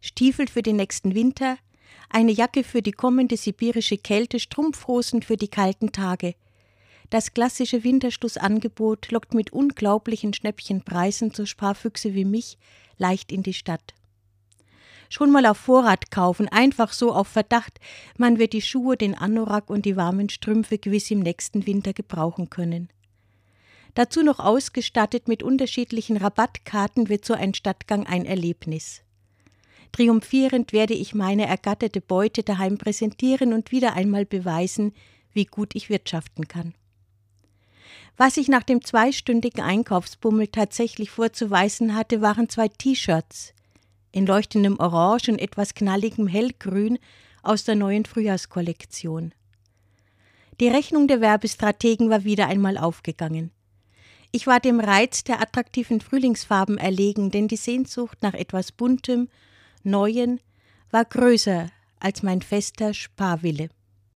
Stiefel für den nächsten Winter, eine Jacke für die kommende sibirische Kälte, Strumpfhosen für die kalten Tage. Das klassische Winterschlussangebot lockt mit unglaublichen Schnäppchenpreisen so Sparfüchse wie mich leicht in die Stadt. Schon mal auf Vorrat kaufen, einfach so auf Verdacht, man wird die Schuhe, den Anorak und die warmen Strümpfe gewiss im nächsten Winter gebrauchen können. Dazu noch ausgestattet mit unterschiedlichen Rabattkarten wird so ein Stadtgang ein Erlebnis. Triumphierend werde ich meine ergatterte Beute daheim präsentieren und wieder einmal beweisen, wie gut ich wirtschaften kann. Was ich nach dem zweistündigen Einkaufsbummel tatsächlich vorzuweisen hatte, waren zwei T-Shirts in leuchtendem Orange und etwas knalligem Hellgrün aus der neuen Frühjahrskollektion. Die Rechnung der Werbestrategen war wieder einmal aufgegangen. Ich war dem Reiz der attraktiven Frühlingsfarben erlegen, denn die Sehnsucht nach etwas Buntem, Neuen war größer als mein fester Sparwille.